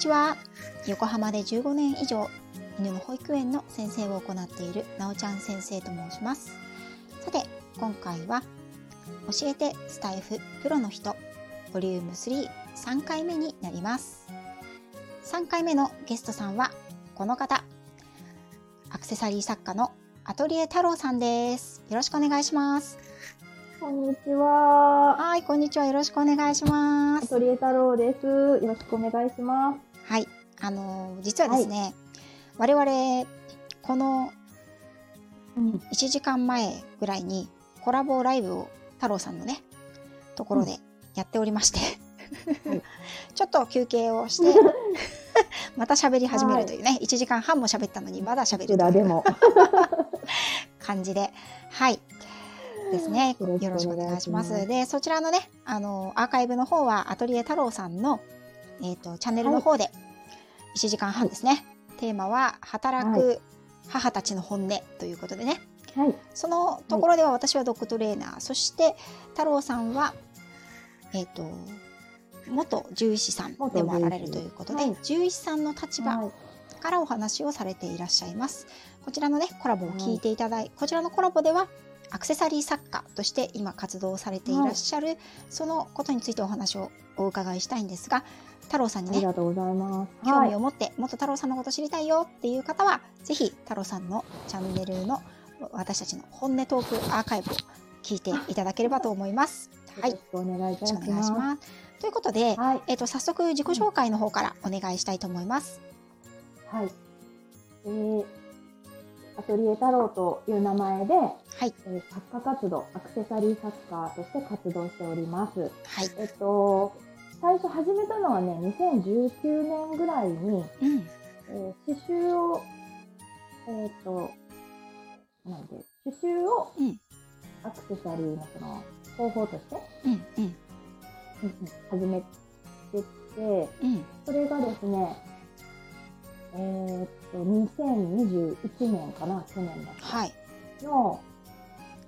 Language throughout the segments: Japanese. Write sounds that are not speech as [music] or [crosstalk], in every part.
ちは横浜で15年以上犬の保育園の先生を行っているなおちゃん先生と申しますさて今回は教えてスタイフプロの人ボリューム33回目になります3回目のゲストさんはこの方アクセサリー作家のアトリエ太郎さんですよろしくお願いしますこんにちは。はい、こんにちは。よろしくお願いします。アトリエ太郎です。よろしくお願いします。はい、あのー実はですね、我々このうん、1時間前ぐらいにコラボライブを太郎さんのねところでやっておりまして、はい。[laughs] ちょっと休憩をして [laughs] また喋り始めるというね、1時間半も喋ったのにまだ喋こるという。[laughs] 感じで。はい。ですね。よろしくお願いします。でそちらのねあのアーカイブの方はアトリエ太郎さんの、えー、とチャンネルの方で1時間半ですね、テーマは働はく母たちの本音ということでね、はい。そのところでは私はドッグトレーナー、そして太郎さんは、えっ、と、元獣医師さんでもあられるということで、はい。獣医師さんの立場はい。からお話をされていらっしゃいます。こちらのね、コラボを聞いていただい、こちらのコラボでは、アクセサリー作家として今活動されていらっしゃる、そのことについてお話をお伺いしたいんですが、太郎さんにね、ありがとうございます。興味をはい。持って、もっと太郎さんのこと知りたいよっていう方は、ぜひ太郎さんのチャンネルの私たちの本音トークアーカイブを聞いていただければと思います。はい、よよろしくお願いいたしまます。ということで、す。はい。えっ、と早速自己紹介の方からお願いしたいと思います。はい。えー、アトリエ太郎という名前で、はい、えー作家活動、アクセサリー作家として活動しております。はい、えっと、最初始めたのはね、2019年ぐらいに、うん、えー刺繍を、えっ、と、なんで、刺繍をうん。アクセサリーのその方法として、うん、うん、始めてって、うん、それがですね、えーっと、2021年かな、去年だっはい、たの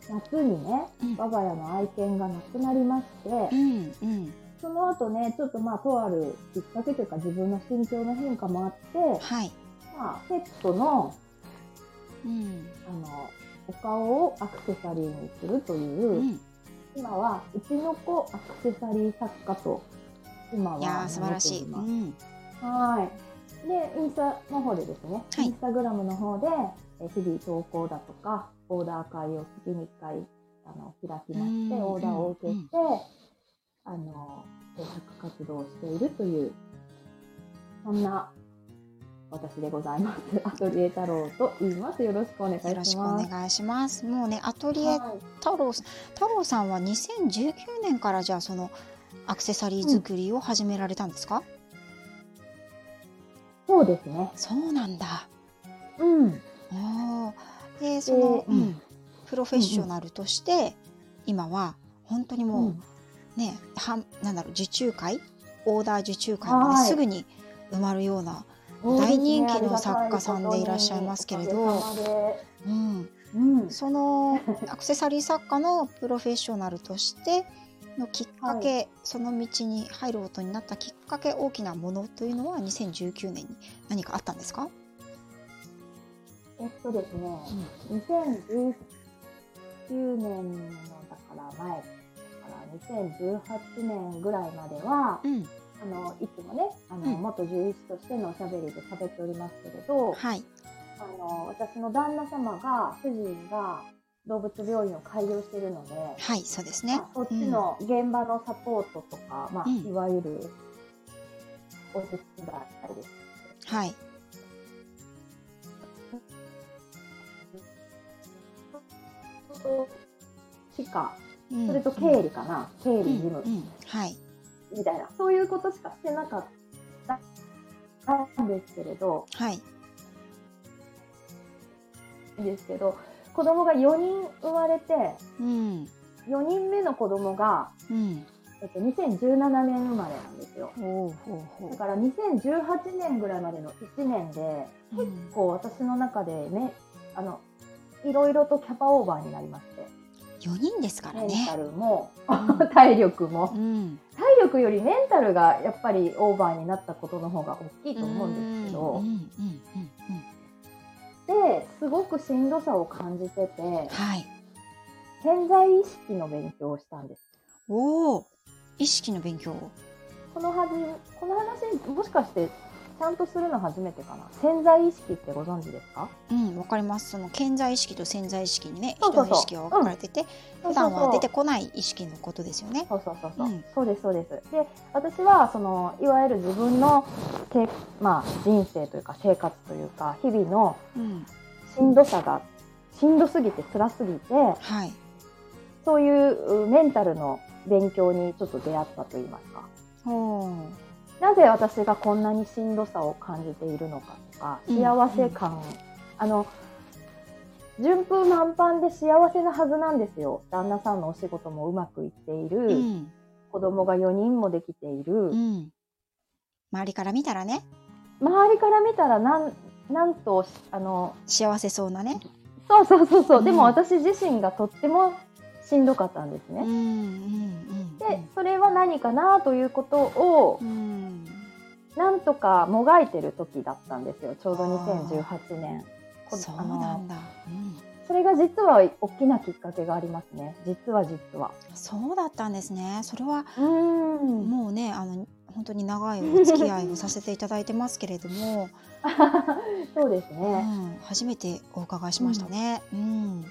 夏にね、うん、我が家の愛犬が亡くなりまして、うん、うん、その後ね、ちょっとまあ、とあるきっかけというか自分の心境の変化もあって、はい、まあ、ペットの、うん、あの、お顔をアクセサリーにするという、うん、今は、うちの子アクセサリー作家と、今はいやー素晴らしい。うん、はい。で、インスタの方でですね、はいインスタグラムの方で、え日々投稿だとか、オーダー会を月に1回、あの、開きまして、うんオーダーを受けて、うんあの、制作活動をしているという、そんな私でございます。[laughs] アトリエ太郎と言います。よろしくお願いします。よろしくお願いします。もうね、アトリエはい太郎さん太郎さんは2019年からじゃあそのアクセサリー作りを始められたんですか、そうですね。そうなんだ。うん。あー。でその、でうん。うん、プロフェッショナルとして、今は本当にもう、うん。ねはんなんだろう受注会？オーダー受注会まですぐに埋まるような、大人気の作家さんでいらっしゃいますけれどうん、うん。そのアクセサリー作家のプロフェッショナルとしてのきっかけ、その道に入ることになったきっかけ大きなものというのは2019年に何かあったんですか、えっとですね、2019年のだから前だから2018年ぐらいまではうん、あのいつもねあの、うん。元獣医師としてのおしゃべりで喋っておりますけれどはい、あの私の旦那様が主人が動物病院を開業しているので、はい、そうですね。まあ、。そっちの現場のサポートとか、まあうん。いわゆるお手伝いです。はい、しかうん。それと経理かな、経理事務。うんうん。はい、みたいな、そういうことしかしてなかったんですけれど、はい、ですけど、子供が4人生まれて、うん、4人目の子供が、うん、えっと、2017年生まれなんですよ。だから2018年ぐらいまでの1年で、う。結構私の中でね、あの、いろいろとキャパオーバーになりまして、4人ですからねメンタ。ルも、うん [laughs] 体力もう。ん、体力よりメンタルがやっぱりオーバーになったことの方が大きいと思うんですけど、うんうんうんですごくしんどさを感じててはい。潜在意識の勉強をしたんです。おお、意識の勉強。このはじこの話もしかしてちゃんとするの初めてかな。潜在意識ってご存知ですか？うん、わかります。その顕在意識と潜在意識にね、人の意識が分かれてて、普段は出てこない意識のことですよね。そうそうそう。そう、うん。そうですそうです。で私はそのいわゆる自分のけ、まあ、人生というか生活というか日々のうん、しんどさがしんどすぎて辛すぎてはい。そういううメンタルの勉強にちょっと出会ったと言いますか。おーなぜ私がこんなにしんどさを感じているのかとかうん幸せ感、あの順風満帆で幸せなはずなんですよ。旦那さんのお仕事もうまくいっている、うん、子供が4人もできている、うん。周りから見たらね、周りから見たらなんなんとあの幸せそうなね。そうそうそうそう、うん。でも私自身がとってもしんどかったんですね。うん、うん、うん。でそれは何かなということをうん、なんとかもがいてる時だったんですよちょうどあー2018年。こそうなんだ。うん。それが実は大きなきっかけがありますね実は実は。そうだったんですね。それはうんもうね、あの本当に長いお付き合いをさせていただいてますけれども、[laughs] そうですうね、ん、初めてお伺いしましたね。うん、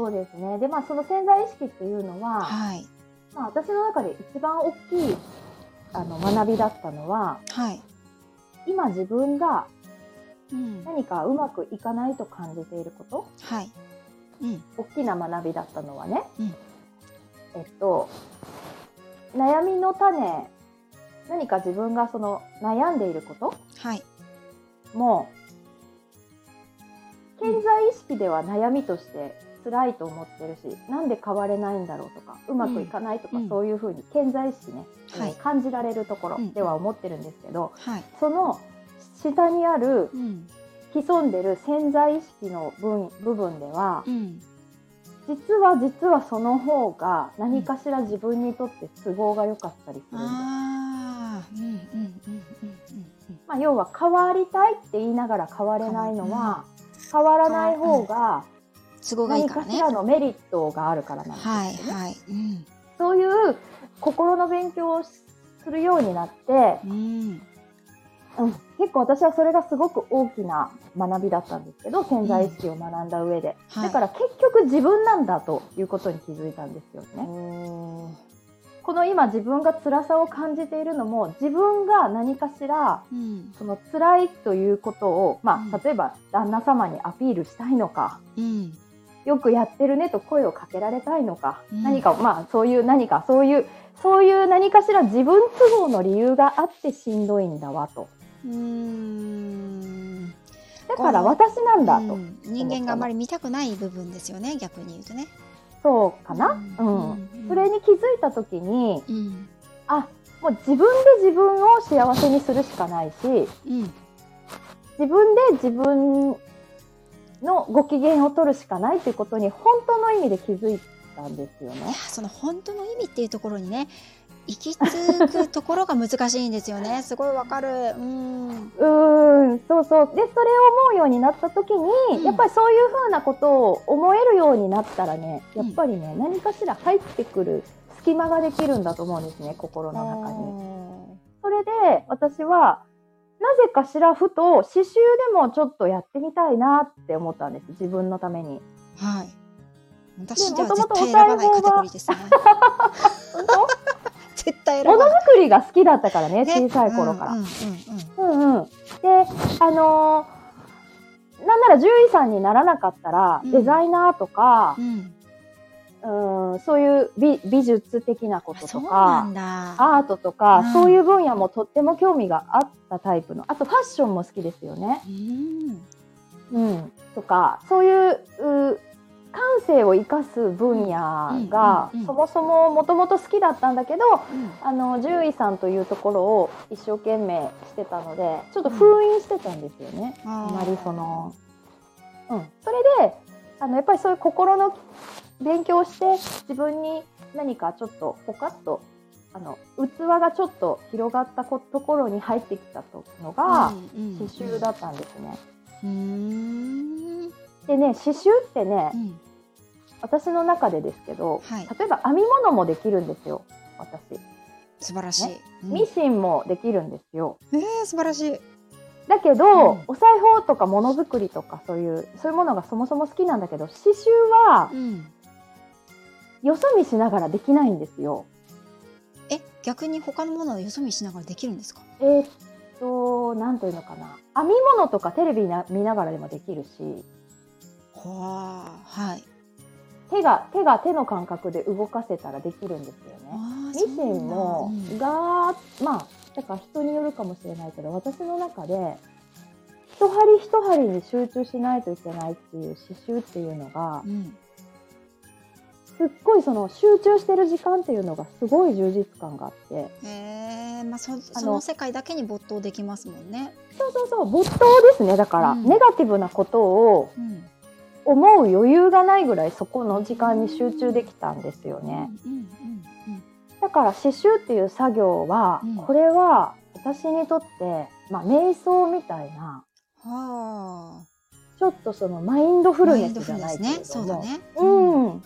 そうですね。でまあその潜在意識っていうのは、はい、まあ、私の中で一番大きいあの学びだったのははい、今自分がうん、何かうまくいかないと感じていること？はい、うん、大きな学びだったのはね、うん。えっと悩みの種何か自分がその悩んでいること？はい、も潜在意識では悩みとして辛いと思ってるしなんで変われないんだろうとかうまくいかないとか、うん。そういうふうに潜在意識ね、はい。えー感じられるところうん。では思ってるんですけど、はい、その下にあるうん、潜んでる潜在意識の分部分ではうん、実は実はその方が何かしら自分にとって都合が良かったりするんです。まあ、要は変わりたいって言いながら変われないのは変わらない方が都合がいい何からね。かしらのメリットがあるからなんですよはい、ね。はい、うん、そういう心の勉強をするようになって、うん、うん、結構私はそれがすごく大きな学びだったんですけど潜在意識を学んだ上で、はい。だから結局自分なんだということに気づいたんですよね。この今自分が辛さを感じているのも自分が何かしらうん、その辛いということを、まうん。あ、例えば旦那様にアピールしたいのか。うん、よくやってるねと声をかけられたいのか、うん。何かまあそういう何かそういうそういう何かしら自分都合の理由があってしんどいんだわと。うーん。だから私なんだと、うん。人間があまり見たくない部分ですよね逆に言うとね。そうかな、ううん。ん。それに気づいた時にうん。あもう自分で自分を幸せにするしかないしうん。自分で自分のご機嫌を取るしかないということに本当の意味で気づいたんですよね。いや。その本当の意味っていうところにね行き着くところが難しいんですよね。[laughs] すごいわかる。うん。うーんそうそう。でそれを思うようになった時に、うん。やっぱりそういうふうなことを思えるようになったらねうん。やっぱりね、何かしら入ってくる隙間ができるんだと思うんですね心の中に。それで私はなぜかしらふと刺繍でもちょっとやってみたいなって思ったんです。自分のために。はい。私では絶対選ばないカテゴリーですね。絶対選ものばない。づくりが好きだったからねね。小さい頃から。うんうん。うんうん、であのーなんなら獣医さんにならなかったら、うん。デザイナーとかう、んうん、そういう美美術的なこととかアートとか、うん。そういう分野もとっても興味があったタイプのあとファッションも好きですよね。うん。うん、とかそういうう感性を生かす分野が、そもそももともと好きだったんだけどうん。あの獣医さんというところを一生懸命してたのでちょっと封印してたんですよね。あまりその、うん、それであのやっぱりそういう心の勉強をして自分に何かちょっとポカッとあの器がちょっと広がったこところに入ってきたのが刺繍だったんですね。でね刺繍ってねうん私の中でですけど、はい。例えば編み物もできるんですよ私。素晴らしい、うん。ミシンもできるんですよ。えー、素晴らしい。だけど、うん。お裁縫とかものづくりとかそういうそういうものがそもそも好きなんだけど刺繍はうんよそ見しながらできないんですよ。え逆に他のものをよそ見しながらできるんですか？えーっとなんというのかな。編み物とかテレビな見ながらでもできるし。はあはい。手が手が手の感覚で動かせたらできるんですよね。ミシンもがまあだから人によるかもしれないけど私の中で一針一針に集中しないといけないっていう刺繍っていうのがうんうんすっごいその集中してる時間っていうのがすごい充実感があってえー、まあそその世界だけに没頭できますもんね。そうそうそう没頭ですねだから、うんネガティブなことをうん思う余裕がないぐらいそこの時間に集中できたんですよね。だから刺繍っていう作業は、うんこれは私にとって、まあ、瞑想みたいなうん。はあ。ちょっとそのマインドフルネスじゃないスね。そうだね。うん、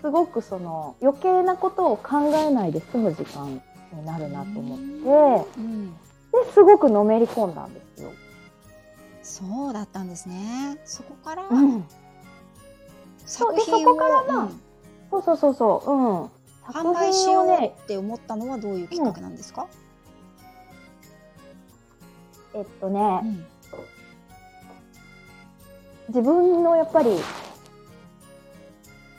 すごくその余計なことを考えないで済む時間になるなと思って、うん。ですごくのめり込んだんですよ。そうだったんですね。そこからうん、そうで作品をそこからまあうんそうそうそうそう、うん、販売しようねって思ったのはどういうきっかけなんですか？えっとね、うん自分のやっぱり、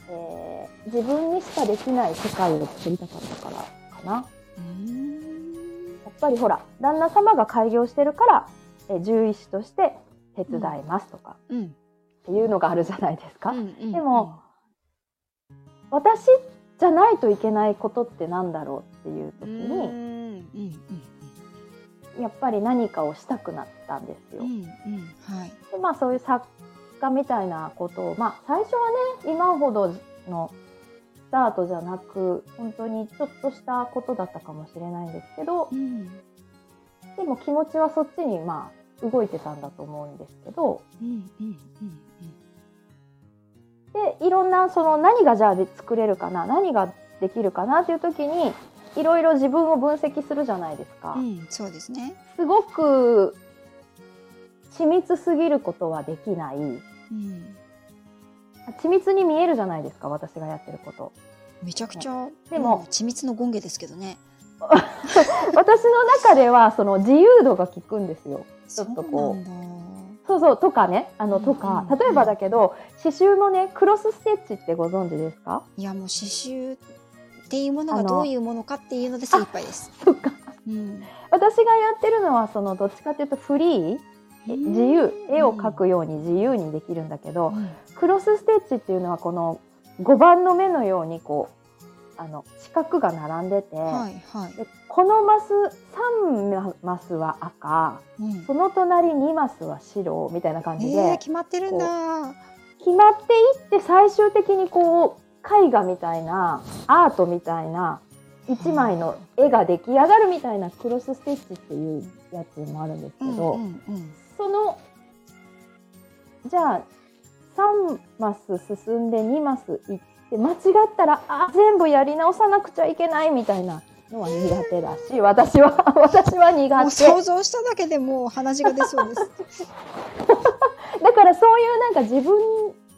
えー自分にしかできない世界を作りたかったからかな。やっぱりほら旦那様が開業してるから、えー獣医師として手伝いますとか。うん。っていうのがあるじゃないですか。うんうんでも私じゃないといけないことってなんだろうっていう時にうん。やっぱり何かをしたくなったんですよ。うんうんはい。でまあそういう作家みたいなことをまあ最初はね今ほどのスタートじゃなく本当にちょっとしたことだったかもしれないんですけどうん。でも気持ちはそっちにまあ動いてたんだと思うんですけどうんうんでいろんなその何がじゃあで作れるかな何ができるかなっていう時にいろいろ自分を分析するじゃないですか。うんうん。そうですね。すごく緻密すぎることはできない。うん緻密に見えるじゃないですか私がやってること。めちゃくちゃでもうん緻密の権下ですけどね。[laughs] 私の中ではその自由度が効くんですよ。ちょっとこう。そうそうとかね。あのうんとか。うん例えばだけど刺繍のねクロスステッチってご存知ですか？いやもう刺繍っていうものがどういうものかっていうので精一杯です。そっか。うん。私がやってるのはそのどっちかというとフリー自由。絵を描くように自由にできるんだけどうんクロスステッチっていうのはこの5番の目のようにこうあの四角が並んでて、はいはい。でこのマス3マスは赤うんその隣2マスは白みたいな感じで、えー、決まってるんだ。決まっていって最終的にこう絵画みたいなアートみたいな1枚の絵が出来上がるみたいなクロスステッチっていうやつもあるんですけど、うんうんうんそのじゃあ3マス進んで2マス行って間違ったらあ全部やり直さなくちゃいけないみたいなのは苦手だし私は [laughs] 私は苦手。想像しただけでもう鼻血が出そうです。[laughs] だからそういうなんか自分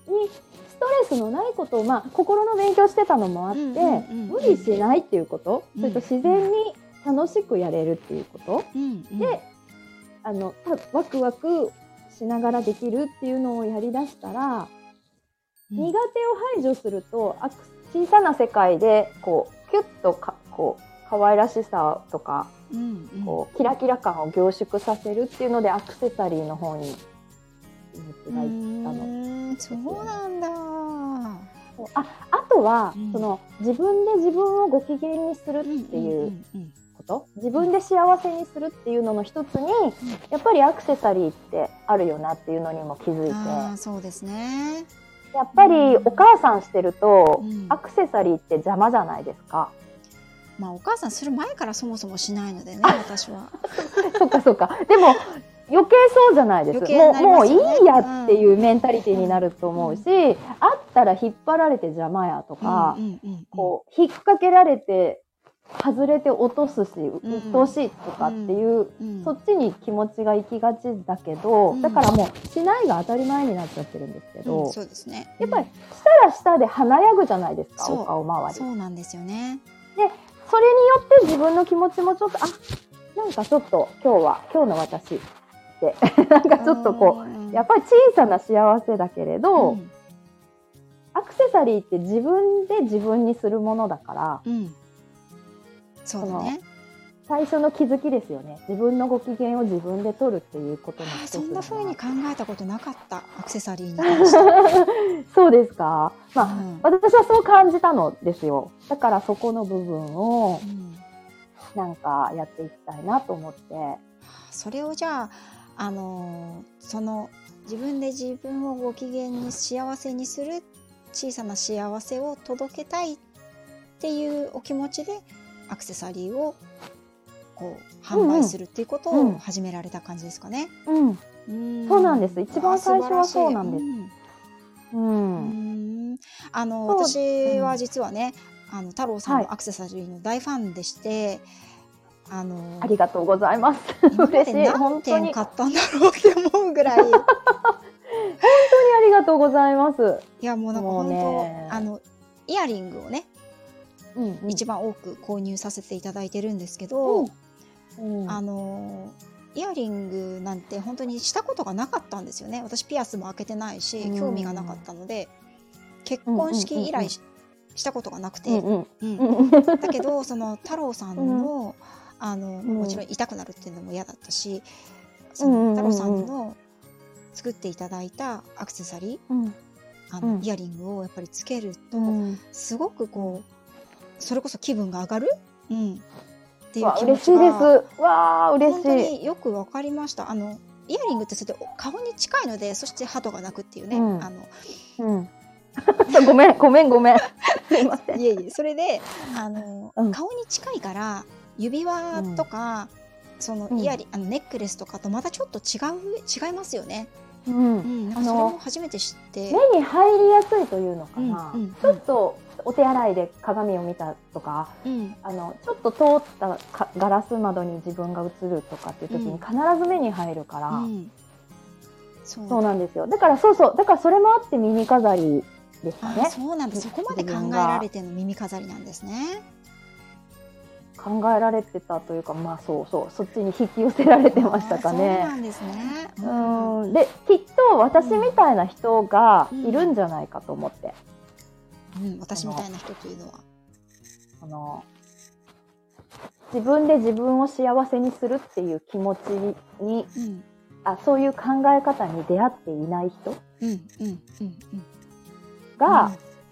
にストレスのないことを、まあ、心の勉強してたのもあって、うんうんうんうん。無理しないっていうこと、うん。それと自然に楽しくやれるっていうこと、うん。うん。であのたワクワクしながらできるっていうのをやりだしたら、うん。苦手を排除するとあ小さな世界でこうキュッとかこう可愛らしさとかうんうん。こうキラキラ感を凝縮させるっていうのでアクセサリーの方に気持ちがいったの。そうなんだ。ああとは、うん。その自分で自分をご機嫌にするっていうこと、自分で幸せにするっていうのの一つに、やっぱりアクセサリーってあるよなっていうのにも気づいて。そうですね。やっぱりお母さんしてると、うん。アクセサリーって邪魔じゃないですか？まあお母さんする前からそもそもしないのでね私は。[laughs] そっかそっか。でも、余計そうじゃないです。余計になりもう、もういいやっていうメンタリティになると思うし、あったら引っ張られて邪魔やとか、うんうんうんうん。こう、引っ掛けられて、外れて落とすし、ううん。っとうしいとかっていう、うん。そっちに気持ちが行きがちだけど、うん。だからもう、しないが当たり前になっちゃってるんですけど、うんそうですね。やっぱり、したらしたで華やぐじゃないですか、お顔周り。そうなんですよね。それによって自分の気持ちもちょっと、あ、なんかちょっと今日は、今日の私って、[laughs] なんかちょっとこう、うやっぱり小さな幸せだけれど、うん。アクセサリーって自分で自分にするものだから、うんそうだね最初の気づきですよね。自分のご機嫌を自分で取るっていうことのそんな風にか考えたことなかったアクセサリーに関して、[laughs] そうですか。まあ、うん私はそう感じたのですよ。だからそこの部分をうんなんかやっていきたいなと思って。それをじゃあ、あのーその自分で自分をご機嫌に幸せにする小さな幸せを届けたいっていうお気持ちでアクセサリーをこう販売するっていうことうんを始められた感じですかね。うん。うんそうなんです一番最初はそうなんですううん。んあの私は実はね、あの太郎さんはいのアクセサリーの大ファンでして、あのありがとうございます。嬉しい。本何当に。点買ったんだろうって思うぐらい [laughs] 本当にありがとうございます。いやもうなんか本ね当あのイヤリングをね、うん、うん。一番多く購入させていただいてるんですけど、うん、あのイヤリングなんて本当にしたことがなかったんですよね。私ピアスも開けてないしうん。興味がなかったので、結婚式以来し,、したことがなくて、うんうん。うん。うん。だけどその太郎さんの,、あのん。もちろん痛くなるっていうのも嫌だったし、そうんうんうんうん。の太郎さんの作っていただいたアクセサリーうん。あの、うん。イヤリングをやっぱりつけると、うん。すごくこうそれこそ気分が上がる、うん、っていうわ気持ち嬉しいですが。わあ嬉本当しい。によくわかりましたあのイヤリングってそれで顔に近いのでそして鳩が鳴くっていうね、うんあのう [laughs] ん。ごめんごめん [laughs] ごめん。すいません。いえいえそれであの、うん顔に近いから指輪とか、そのうんイヤリンあのネックレスとかとまたちょっと違う違いますよね。う。うんん、なんかそれあのも初めて知って。目に入りやすいというのかな。うんうんちょっとお手洗いで鏡を見たとか、うんあのちょっと通ったかガラス窓に自分が映るとかっていう時うんに必ず目に入るから。うんそうなんですよ。だからそうそう。だからそれもあって耳飾りでしたあね。そうなんです。そこまで考えられての耳飾りなんですね。考えられてたというか、まあそうそう。そっちに引き寄せられてましたかあーそうね。なんですね。うん。で、きっと私みたいな人がいるんじゃないかと思って。うん、私みたいな人というのは。あの自分で自分を幸せにするっていう気持ちにうん、あそういう考え方に出会っていない人うん、うん、うん、うん。が、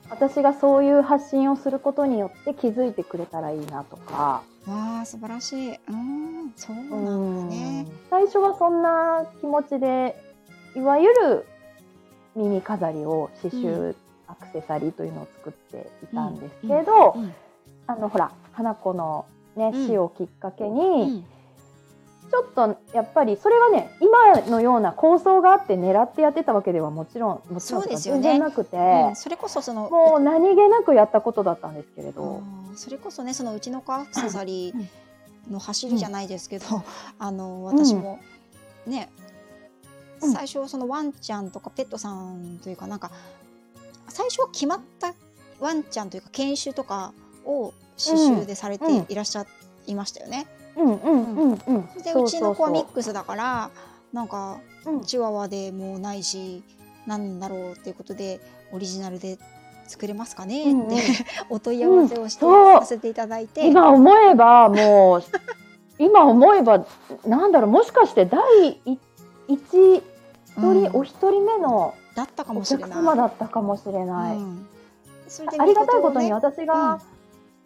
私がそういう発信をすることによって気づいてくれたらいいなとか、うん、わあ、素晴らしい。うん、そううなんんだね。最初はそんな気持ちでいわゆる耳飾りを刺繍、アクセサリーというのを作っていたんですけど、うん、あのほら花子の、ね、うん。死をきっかけに、うん、ちょっとやっぱりそれはね今のような構想があって狙ってやってたわけではもちろんもちろんそうですよね。全然なくて、うん、それこそその。もう何気なくやったことだったんですけれど、それこそねそのうちの子アクセサリーの走りじゃないですけど、あのうん私もね、うん。最初そのワンちゃんとかペットさんというかなんか最初は決まったワンちゃんというか犬種とかを刺繍でされてうんいらっしゃいましたよね。うんうんうんうんでうちの子はミッククスだからなんかうんチワワでもないしなんだろうっていうことでオリジナルで作れますかねって、うんうん。お問い合わせをして、そうさせていただいて。今思えばもう [laughs] 今思えばなんだろうもしかして第一一お一人目のだったかおもしれない。客様だったかもしれない。うん。それでありがたいことにね私が、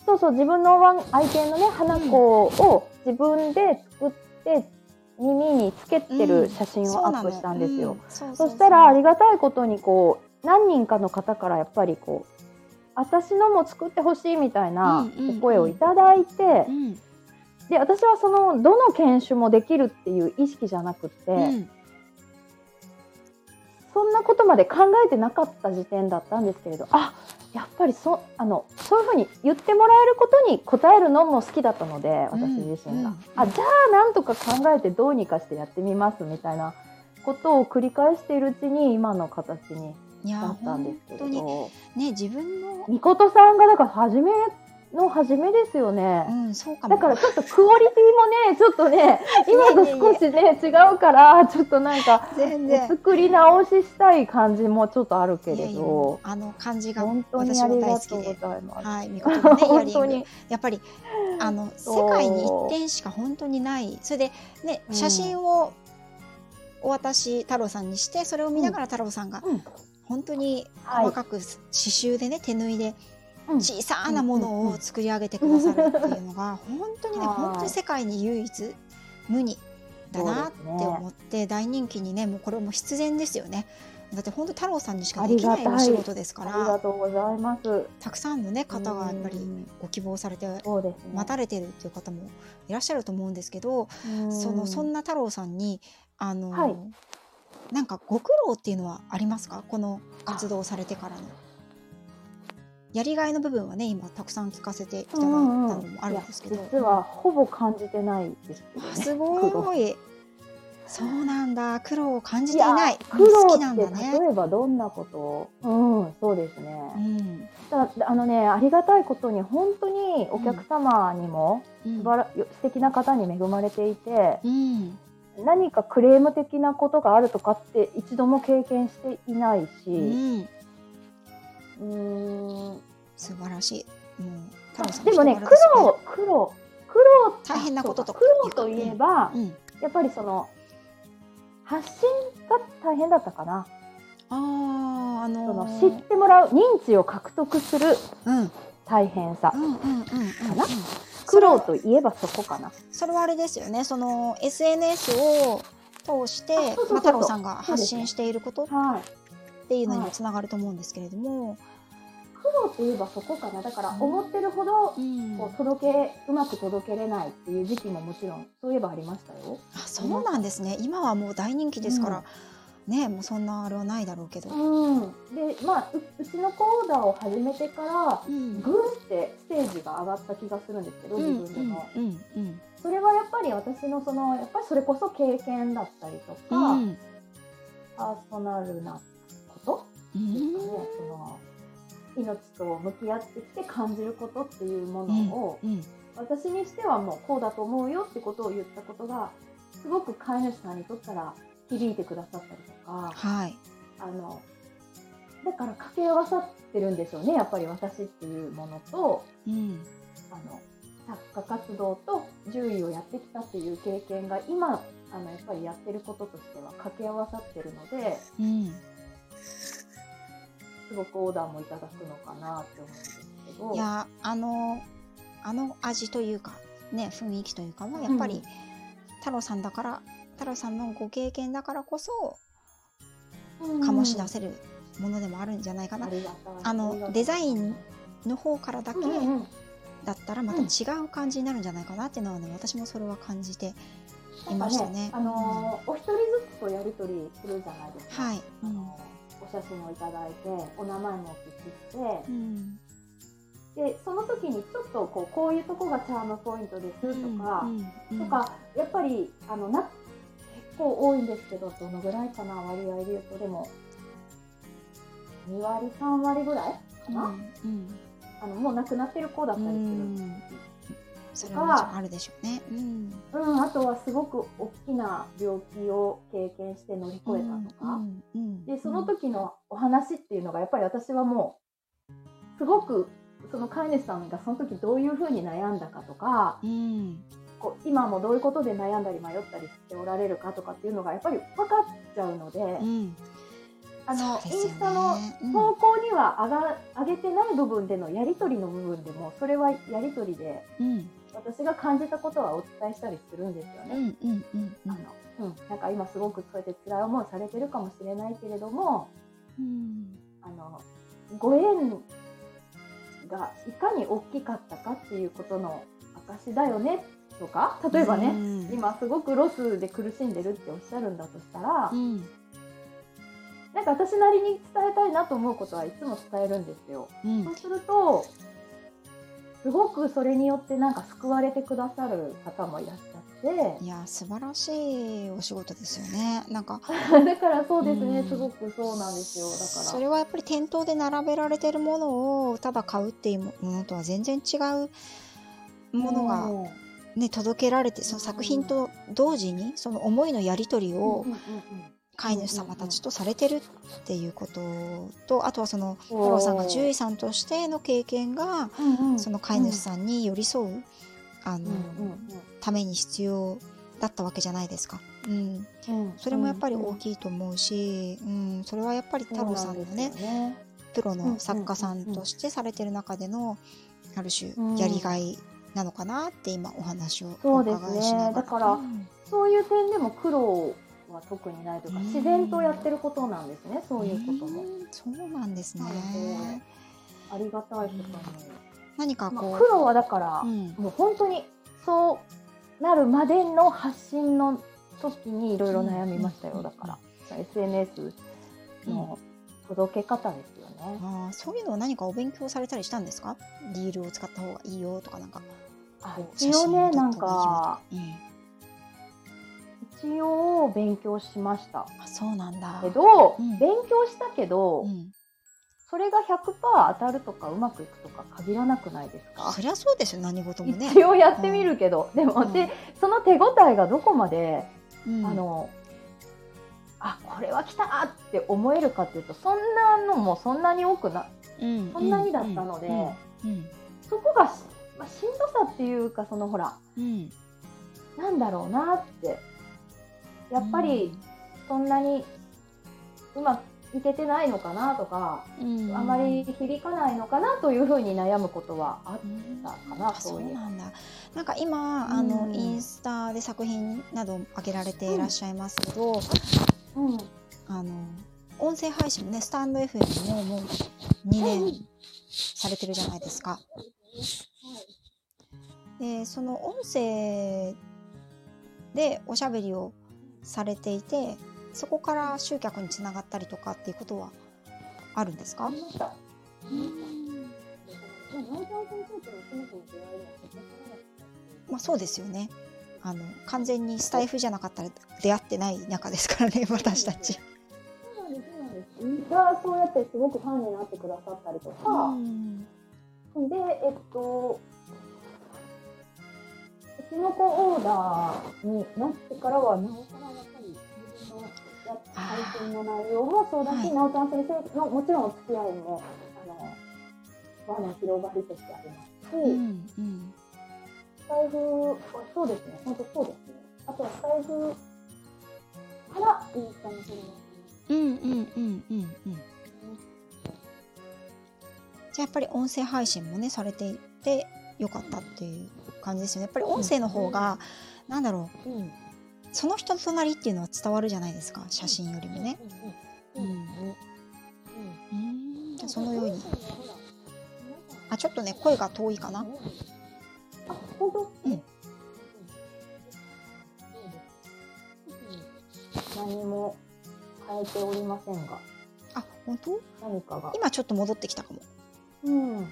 そうそう自分のワン愛犬のね花子を自分で作って耳につけてる写真をアップしたんですよ。そしたらありがたいことにこう何人かの方からやっぱりこ私のも作ってほしいみたいなうんうんうん。お声をいただいて、うん。で私はそのどの犬種もできるっていう意識じゃなくって、うんそんなことまで考えてなかった時点だったんですけれどあやっぱりそあのそういうふうに言ってもらえることに応えるのも好きだったので私自身が、うんあじゃあなんとか考えてどうにかしてやってみますみたいなことを繰り返しているうちに今の形になったんですけど。ね自分のみことさんがだから初めの初めですよね。うんそうかも。だからちょっとクオリティもね、ちょっとね、[laughs] 今と少しね、違うから、ちょっとなんか、全然。作り直ししたい感じもちょっとあるけれど、あの感じが本当にありが大好きで。とうございます。はい見事のね本当に。やっぱりあの世界に一点しか本当にない。それでねうん。写真をお渡し太郎さんにしてそれを見ながら太郎さんがうん。本当にはい。細かく刺繍でね手縫いでうん小さなものを作り上げてくださるっていうのが本当にねはい。本当に世界に唯一無二だなって思って大人気にねもうこれも必然ですよね。だって本当太郎さんにしかできないお仕事ですかありがらとうございます。たくさんのね方がやっぱりうんご希望されて。待たれてるっていう方もいらっしゃると思うんですけどそのそんな、な太郎さんにあの、はい。なんかご苦労っていうのはありますか？この活動をされてからの。やりがいの部分はね今たくさん聞かせていただいたのもあるんですけど、いや実はほぼ感じてないですけどね。あすごい。そうなんだ。苦労を感じていない。苦労ってね。例えばどんなこと？をうん、そうですね。うん。だあのね、ありがたいことに本当にお客様にもうん。素晴ら素敵な方に恵まれていて、うん。何かクレーム的なことがあるとかって一度も経験していないし、うん、うーん素晴らしい。もう太郎さんでもね、苦労、苦労、苦労、大変なことと。か苦労といえば、うん、やっぱりその発信が大変だったかな。あああのそのー知ってもらう認知を獲得する大変さ。かな。苦労といえばそこかな。それはあれですよね。その SNS を通してまあ太郎さんが発信していること。っはい。ていうのにもつながると思うんですけれども、苦労といえばそこかな。だからうん。思ってるほどうん。こう届けうまく届けれないっていう時期ももちろんそういえばありましたよ。あそうなんですね。今はもう大人気ですから、ねもうそんなあれはないだろうけど、うん。で、まあううちのコーダーを始めてからうん。ってステージが上がった気がするんですけど、うん自分でも。うんうん。それはやっぱり私のそのやっぱりそれこそ経験だったりとか、うん。パーソナルなうね、その命と向き合ってきて感じることっていうものを、うん私にしてはもうこうだと思うよってことを言ったことがすごく飼い主さんにとったら響いてくださったりとかはい。あのだから掛け合わさってるんでしょうねやっぱり私っていうものとうん。あの作家活動と獣医をやってきたっていう経験が今あのやっぱりやってることとしては掛け合わさってるのでうんすごくオーダーもいただくのかなって思うんですけど。いやあのあの味というかね雰囲気というかはやっぱり、うん。太郎さんだから太郎さんのご経験だからこそうん。醸し出せるものでもあるんじゃないかな、あのデザインの方からだけうんうんうん。だったらまた違う感じになるんじゃないかなっていうのはね私もそれは感じていましたね。あのーお一人ずつとやり取りするじゃないですか。はい、うん。あのお写真をいただいて、お名前もお聞きしてう、ん。でその時にちょっとこうこういうとこがチャームポイントですとか、うんとかやっぱりあのな結構多いんですけど、どのぐらいかな割合で言うと。でも2割3割ぐらいかうんな。うん。あのもう亡くなってる子だったりする。うんそれはもちろんあるでしょうね。うん。うん、あとはすごく大きな病気を経験して乗り越えたとか。うんうんでその時のお話っていうのがやっぱり私はもうすごくその飼い主さんがその時どういうふうに悩んだかとかうん。こう今もどういうことで悩んだり迷ったりしておられるかとかっていうのがやっぱり分かっちゃうので、うん。あのね。インスタのうん。投稿には上が上げてない部分でのやり取りの部分でもそれはやり取りでうん私が感じたことはお伝えしたりするんですよね。なんか今すごくそうやって辛い思いされてるかもしれないけれどもうん。あのご縁がいかに大きかったかっていうことの証だよねとか例えばね、うん。今すごくロスで苦しんでるっておっしゃるんだとしたら、うん。なんか私なりに伝えたいなと思うことはいつも伝えるんですよ。うん。そうするとすごくそれによってなんか救われてくださる方もいらっしゃって。いや素晴らしいお仕事ですよね。なんか [laughs] だからそうですね、うん。すごくそうなんですよ。だから。それはやっぱり店頭で並べられてるものをただ買うっていうものとは全然違うものが、うんね、届けられてその作品と同時にその思いのやり取りを飼い主様たちとされてるっていうこととあとはそのうん太郎さんが獣医さんとしての経験がその飼い主さんに寄り添うあのために必要だったわけじゃないですか。うん、うん。それもやっぱり大きいと思うし、うん、それはやっぱり太郎さんのねね。プロの作家さんとしてされてる中でのある種うん。やりがいなのかなって今お話をおそうですね伺いしながら。だからうん。そういう点でも苦労は特にないというかうん。自然とやってることなんですねそういうことも。うんそうなんですね。ありがたいことに、何かこう、まあ、苦労はだから、うん。もう本当にそうなるまでの発信の時にいろいろ悩みましたよ、うん。だから、SNS の届け方ですよね。あーそういうのは何かお勉強されたりしたんですか？リールを使った方がいいよとかなんかあ一応ねなんか一応勉強しました。あそうなんだ。けど、うん。勉強したけど、うん、それが100%当たるとかうまくいくとか限らなくないですか？そりゃそうですよ何事もね。一応やってみるけど、でも、うん。でその手応えがどこまで、うん。あのあこれは来たって思えるかっていうとそんなのもそんなに多くなうん。そんなにだったので、うん。そこがし,、まあ、しんどさっていうかそのほらうん。なんだろうなってやっぱりそんなにうまくいけてないのかなとか、うん。うんあまり響かないのかなというふうに悩むことはあっうんたかな、うそういう。なんだ。なんか今あの、うんインスタで作品など上げられていらっしゃいますけど、うん。あの音声配信もねスタンド FM ももう2年されてるじゃないですか。でその音声でおしゃべりをされていてそこから集客につながったりとかっていうことはあるんですか、まあ、そうですよね。あの完全にスタイフじゃなかったら出会ってない仲ですからね私たち。が、そうやってすごくファンになってくださったりとか、うん。で、えっと、うちの子オーダーになってからは、なおさらやっぱり自分のや配信の内容もそうだし、はいなおちゃん先生のもちろんお付き合いも、あの、輪の広がりとしてありますし、うんうんスタイフはそうですね、本当そうですね。あとはスタイフからインスタの広がり。うんうんうんうんうんじゃあやっぱり音声配信もねされていてよかったっていう感じですよね。やっぱり音声の方が、なんだろう。うん。その人の隣っていうのは伝わるじゃないですか写真よりもね。そのように。あちょっとね声が遠いかな。あ、本当？うん。何も変えておりませんが、あ本当？何かが。今ちょっと戻ってきたかも。うん。うん。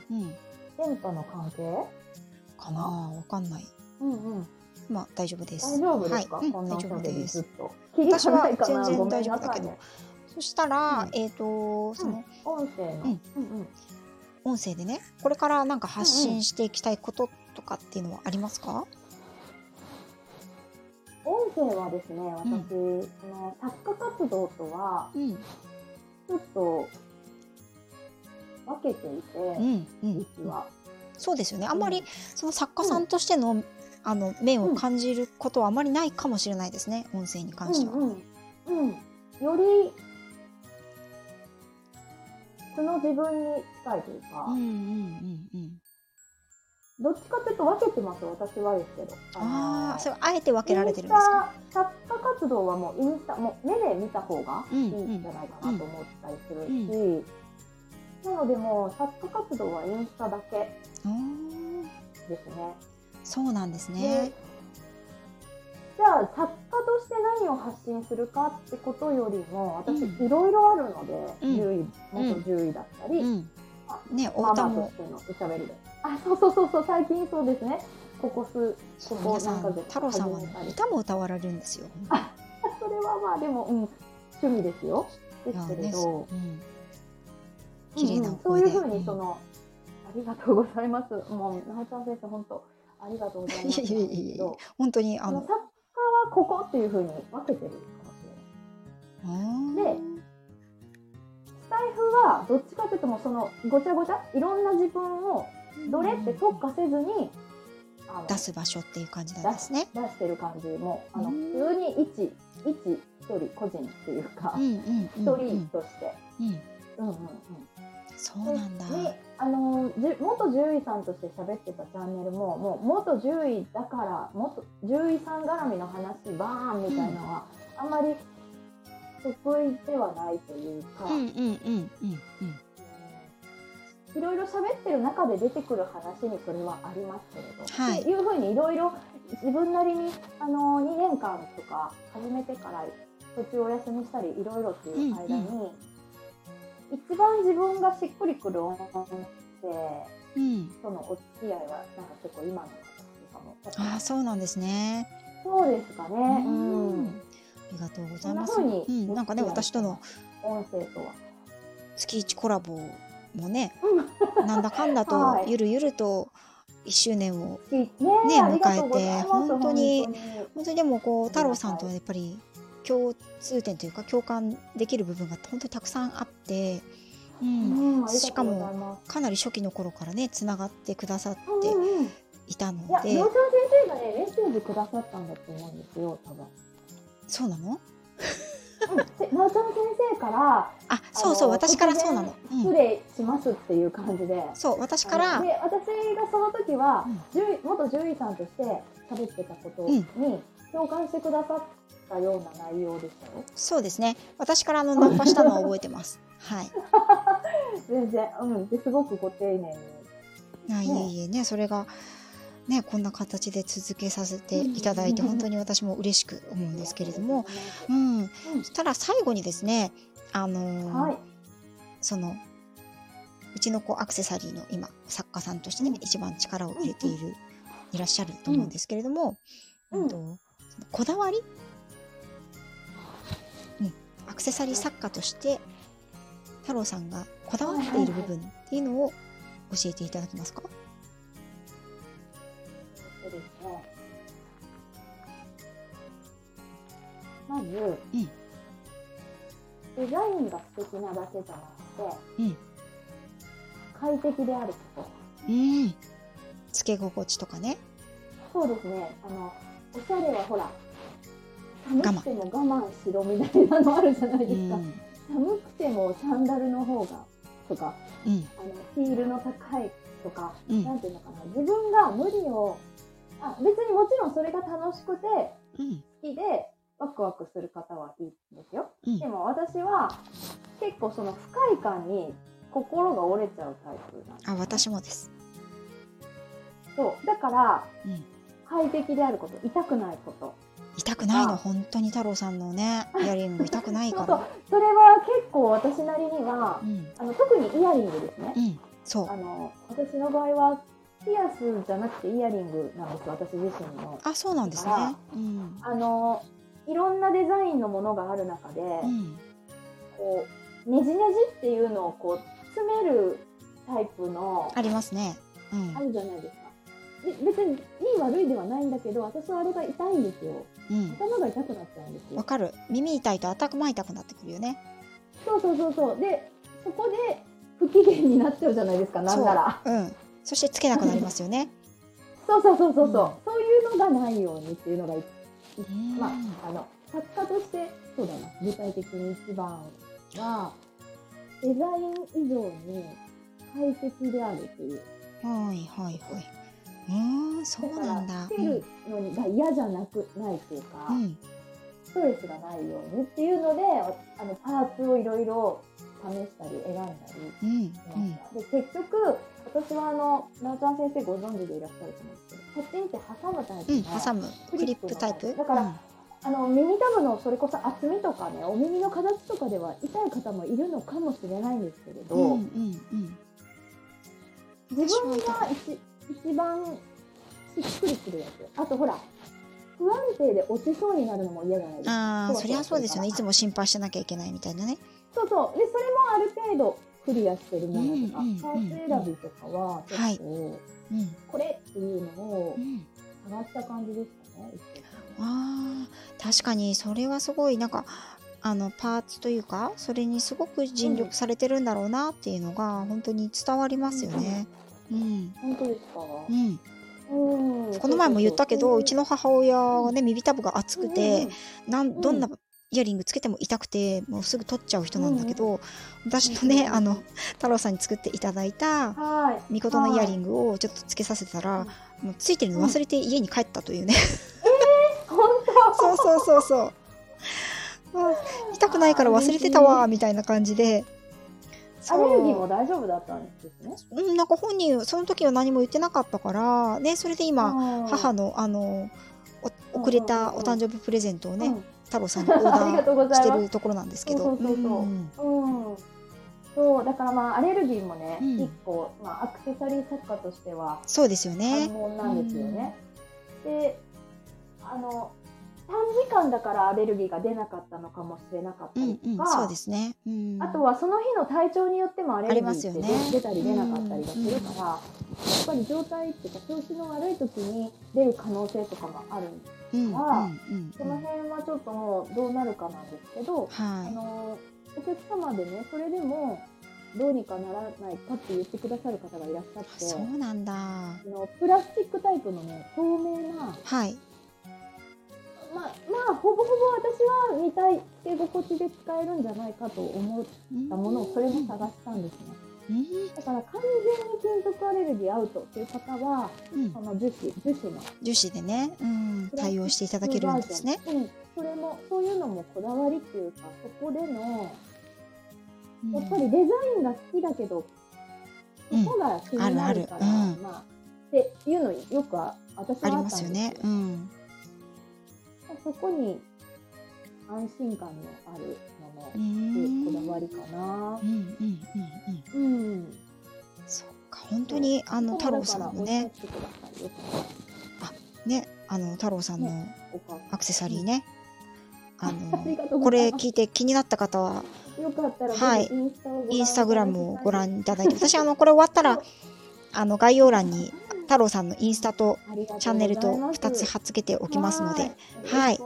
電波の関係？かなわかんない。うんうん。まあ大丈夫です。大丈夫ですか？はい、大丈夫です。私は全然大丈夫だけど。そしたら、うんえっ、とその、音声の。うんうんうん。音声でねこれからなんか発信していきたいこととかっていうのはありますか、音声はですね、私、その作家活動とはうん、ちょっと分けていて、実は。そうですよね。あんまりその作家さんとしての,、あの面を感じることはあまりないかもしれないですね。音声に関しては。うんうんうん、より素の自分に近いというか、うんうんうんうん。どっちかというと分けてます私はですけど。ああそれあえて分けられてるんですか？作家活動はもうインスタもう目で見た方がいいうんうんんじゃないかなと思ったりするし、うんなのでもう作家活動はインスタだけですね。そうなんですでね。じゃあ作家として何を発信するかってことよりも私うんいろいろあるので、うん獣医元獣医だったり、うん。ね、おマ歌も。マとしてのおしゃべりであそうそうそうそう最近そうですねここ数ここ皆さん何ヶ月太郎さんは歌も歌われるんですよ。それはまあでも、うん、趣味ですよですけれねど、うん。綺麗なうんうん声で。そういうふうにその、ありがとうございますもうなおちゃん先生本当ありがとうございますいやいやいや本当にあの。作家はここっていうふうに分けてるかもしれないでスタイフはどっちかというともうそのごちゃごちゃいろんな自分をどれって特化せずにあの出す場所っていう感じなんですね。出してる感じもあのうん普通に一一一人個人っていうかうんうん一うん人として。うん。うんうんうんそうなんだ。であの元獣医さんとして喋ってたチャンネルももう元獣医だから元獣医さん絡みの話バーンみたいなのは、あん。まり得意ではないというか、うんうんうんうんうん。いろいろ喋ってる中で出てくる話にそれはありますけれど、はい。っていうふうにいろいろ自分なりにあの2年間とか始めてから途中お休みしたりいろいろっていう間に、うん一番自分がしっくりくる音声うん。とのお付き合いはなんか結構今の方とかもああそうなんですね。そうですかね。ううんんありがとうございます。うん、なんかね私との音声とは。月一コラボもね、[laughs] なんだかんだとはいゆるゆると1周年をねねありがとうございます本当に本当に本当にでもこう太郎さんとはやっぱり共通点というか共感できる部分が本当にたくさんあって、う、うん。ん、ありしかも。かなり初期の頃からねつながってくださってうんうんうん。いたのいや、で、農場先生がね、メッセージくださったんだと思うんですよ、多分。そうなの？うん、で、なおちゃん先生から、あそうそう私からそうなの、うん、失礼しますっていう感じで。そう私から。で、私がその時はうん、元獣医さんとして喋ってたことに共感してくださったような内容でしたよ。そうですね。私からあのナンパしたのは覚えてます。はい。[laughs] 全然、うん、ですごくご丁寧に。あいえいえね。それがねこんな形で続けさせていただいてうん。本当に私も嬉しく思うんですけれども、ううん、ただ最後にですねあのーん、はい。そのうちのこうアクセサリーの今作家さんとしてね、うん。一番力を入れている、いらっしゃると思うんですけれども、うん。うん。とこだわり、うん、アクセサリー作家として太郎さんがこだわっている部分っていうのを教えていただけますか、そうですね。まず、うんデザインが素敵なだけじゃなくて、うん快適であること。うん、つけ心地とかねそうですね。あの、おしゃれはほら、寒慢くても我慢しろみたいなのあるじゃないですか。うん。寒くてもサンダルの方が、とか、うん。あの、ヒールの高いとか、うん。なんていうのかな。自分が無理を、あ別にもちろんそれが楽しくて、うん。好きでワクワクする方はいいんですよ。うん。でも私は結構その不快感に心が折れちゃうタイプなんです、あ私もです、そう。だからうん、快適であること痛くないこと痛くないの？あ。本当に太郎さんのねイヤリング痛くないから。それは結構私なりにはうん。あの特にイヤリングですね。うんそう。あの私の場合はピアスじゃなくてイヤリングなんです私自身の。あそうなんですね。うん。あのいろんなデザインのものがある中で、うん。こうねじねじっていうのをこう詰めるタイプのありますね。うん。あるじゃないですか。で別にいい悪いではないんだけど私はあれが痛いんですよ。うん。頭が痛くなっちゃうんですよ。わかる。耳痛いと頭痛くなってくるよね。そうそうそうそう。でそこで不機嫌になっちゃうじゃないですかなんなら。そううん。そしてつけなくなりますよね。[laughs] そうそうそうそうそう、うん。そういうのがないようにっていうのがまああの作家としてそうだな。具体的に一番はデザイン以上に快適であるっていう。はいはいはいうんそうなんだ。つけるのにが嫌じゃなくないっていうか。うんストレスがないようにっていうのであのパーツをいろいろしたり選んだり。うんしました。で結局私はあのなおちゃん先生ご存知でいらっしゃると思うんですけどパチンって挟むタイプうん、が、挟む。クリップタイプ。だからあの耳たぶのそれこそ厚みとかねお耳の形とかでは痛い方もいるのかもしれないんですけれど、うんうんうん。自分が一一番しっくりするやつ。あとほら不安定で落ちそうになるのも嫌じゃないですか。ああそりゃそうですよね。いつもも心配してなきゃいけないみたいなね。そうそう。でそれもある程度クリアしてるものとか、うんうんうんパーツ選びとかは結構、はいうんこれっていうのをうん。探した感じでしたね。あー確かにそれはすごいなんかあのパーツというかそれにすごく尽力されてるんだろうなっていうのが本当に伝わりますよね。うん本当ですか、うん、うん。この前も言ったけどうちのの母親はね耳たぶが厚くて、なんどんなイヤリングつけても痛くてもうすぐ取っちゃう人なんだけど、私とね、うんあの太郎さんに作っていただいたはい。みことのイヤリグングをちょっとつけさせてたら、うん。もうついてるの忘れて家に帰ったというね、本そうそうそうそう。あ [laughs] 痛くないから忘れてたわみたいな感じで。当アレルギーも大丈夫だったんですね。うん、なんか本人その時は何も言ってなかったから、ね、それで今、母ののあのお送れたお誕生日プレゼントをね、うん。太郎さんにオーダー [laughs] してるところなんですけど。そうだからまあアレルギーもね、うん。一個、まあ、アクセサリー作家としてはそうですよね。関。門なんですよね。であの短時間だからアレルギーが出なかったのかもしれなかったうんうん、りとか、そうですね。うん、あとはその日の体調によってもアレルギーってありますよ出,、ねたり出なかったりがするから、やっぱり状態っていうか調子の悪い時に出る可能性とかがあるんでうんうんはうんその辺はちょっともうどうなるかなんですけど、あはのお客様でねそれでもどうにかならないかって言ってくださる方がいらっしゃっい。てそうなんだ。あのプラスチックタイプのね透明なはい。まあまあほぼほぼ私は見たいつけ心地で使えるんじゃないかと思ったものをそれも探したんですね。うん。だから完全に金属アレルギーアウトっていう方は、うん。あの樹脂、樹脂の。樹脂でね、うん、対応していただけるんですね。うん、それも、そういうのもこだわりっていうか、そこでの、うん。やっぱりデザインが好きだけど、うん。そこが気になるから、あるある。うん。まあ、っていうのよくあ私ありはあったんですますよね。うん。そこに安心感のあるものうってんこだわりかな。う。んうんうんうん。うん。そっか、本当にあの太郎さんのね、そうだからおっしゃってくださいよ。ね、あの太郎さんのアクセサリーね。あのこれ聞いて気になった方はよかったら、はい。インスタグラムをご覧いただいて、私あののこれ終わったらあの概要欄に太郎さんのインスタとチャンネルと2つ貼っつけておきますので、はい。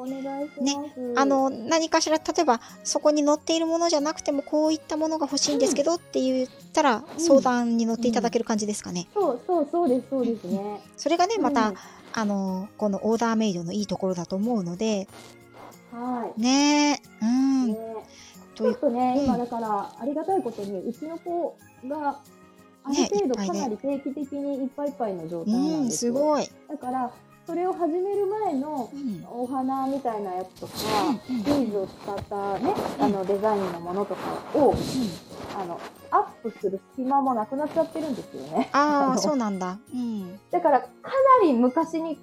ね。あの何かしら例えばそこに載っているものじゃなくてもこういったものが欲しいんですけどって言ったら相談に乗っていただける感じですかね。そうそうそうですそうですね。それがねまた、うんあのこのオーダーメイドのいいところだと思うので。はい。ね。えうん、ね。というちょっとね、うん。今だからありがたいことにうちの子があるね程度かなり定期的にいっぱいいっぱいの状態なうんんですよ。すごい、だからそれを始める前のうん。お花みたいなやつとか、うんうん。ビーズを使ったね、あのデザインのものとかをあのアップする隙間もなくなっちゃってるんですよね。あ [laughs] あそうなんだ。うん。だからかなり昔に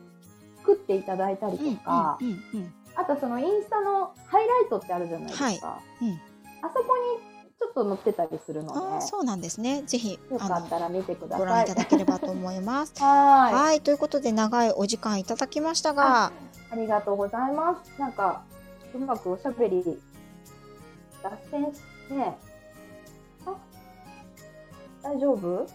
作っていただいたりうんとか、うんうん。あとそのインスタのハイライトってあるじゃないですか。はい。うん。あそこにちょっと載ってたりするので、ああそうなんですねぜひよかあったら見てください。のご覧いただければと思いますは [laughs] はいということで長いお時間いただきましたがい。ありがとうございます。なんか、うまくおしゃべり、脱線して、あ、大丈夫？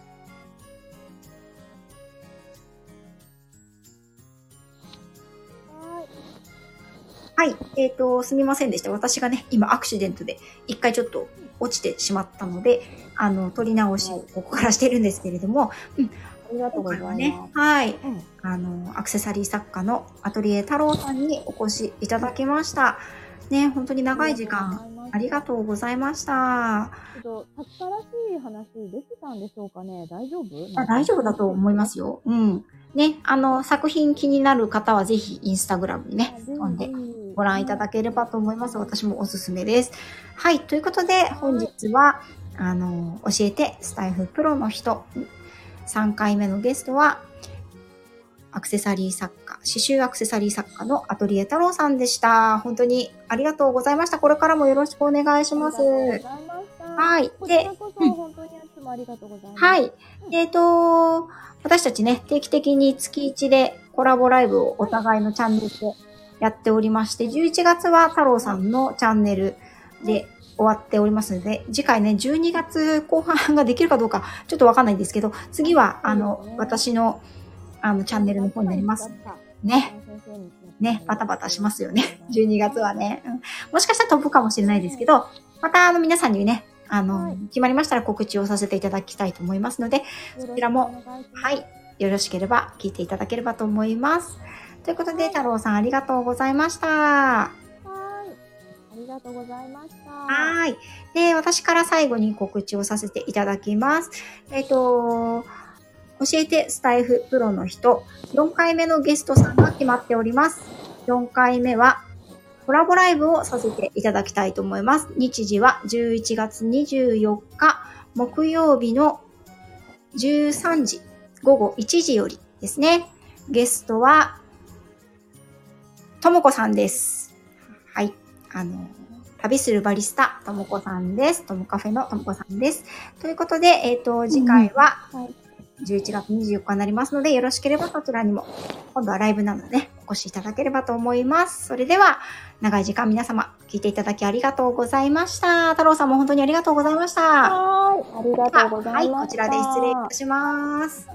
はい、えっ、と、すみませんでした。私がね、今アクシデントで一回ちょっと落ちてしまったので、あの、取り直しをここからしてるんですけれども、ありがとうございます。はね、はい、うんあの、アクセサリー作家のアトリエ太郎さんにお越しいただきました。ね、本当に長い時間、ありがとうございました。けど、たったらしい話できたんでしょうかね大丈夫？あ大丈夫だと思いますよ。うん。ね、あの、作品気になる方はぜひインスタグラムにね、飛んでご覧いただければと思います。私もおすすめです。はい。ということで、本日は、あの、教えてスタイフプロの人、3回目のゲストは、アクセサリー作家、刺繍アクセサリー作家のアトリエ太郎さんでした。本当にありがとうございました。これからもよろしくお願いします。はいこちらこそ、本当にいつもありがとうございます。はい。えっ、と、私たちね、定期的に月1でコラボライブをお互いのチャンネルでやっておりまして、11月は太郎さんのチャンネルで終わっておりますので、次回ね、12月後半ができるかどうかちょっとわかんないんですけど、次は、あの、私の、あの、チャンネルの方になります。ね。ね、バタバタしますよね。12月はね。うんもしかしたら飛ぶかもしれないですけど、またあの皆さんにね、あの、はい決まりましたら告知をさせていただきたいと思いますので、そちらも、はい、よろしければ聞いていただければと思います。ということで、太郎さんありがとうございました。はい。ありがとうございました。はい。で、私から最後に告知をさせていただきます。えっ、と、教えてスタイフプロの人、4回目のゲストさんが決まっております。4回目は、コラボライブをさせていただきたいと思います。日時は11月24日木曜日の13時、午後1時よりですね。ゲストは、ともこさんです。はい。あの、旅するバリスタ、ともこさんです。ともカフェのともこさんです。ということで、えっ、ー、と、次回は、11月24日になりますので、よろしければそちらにも、今度はライブなので、ね、お越しいただければと思います。それでは、長い時間皆様、聞いていただきありがとうございました。太郎さんも本当にありがとうございました。はい、ありがとうございました。はい、こちらで失礼いたします。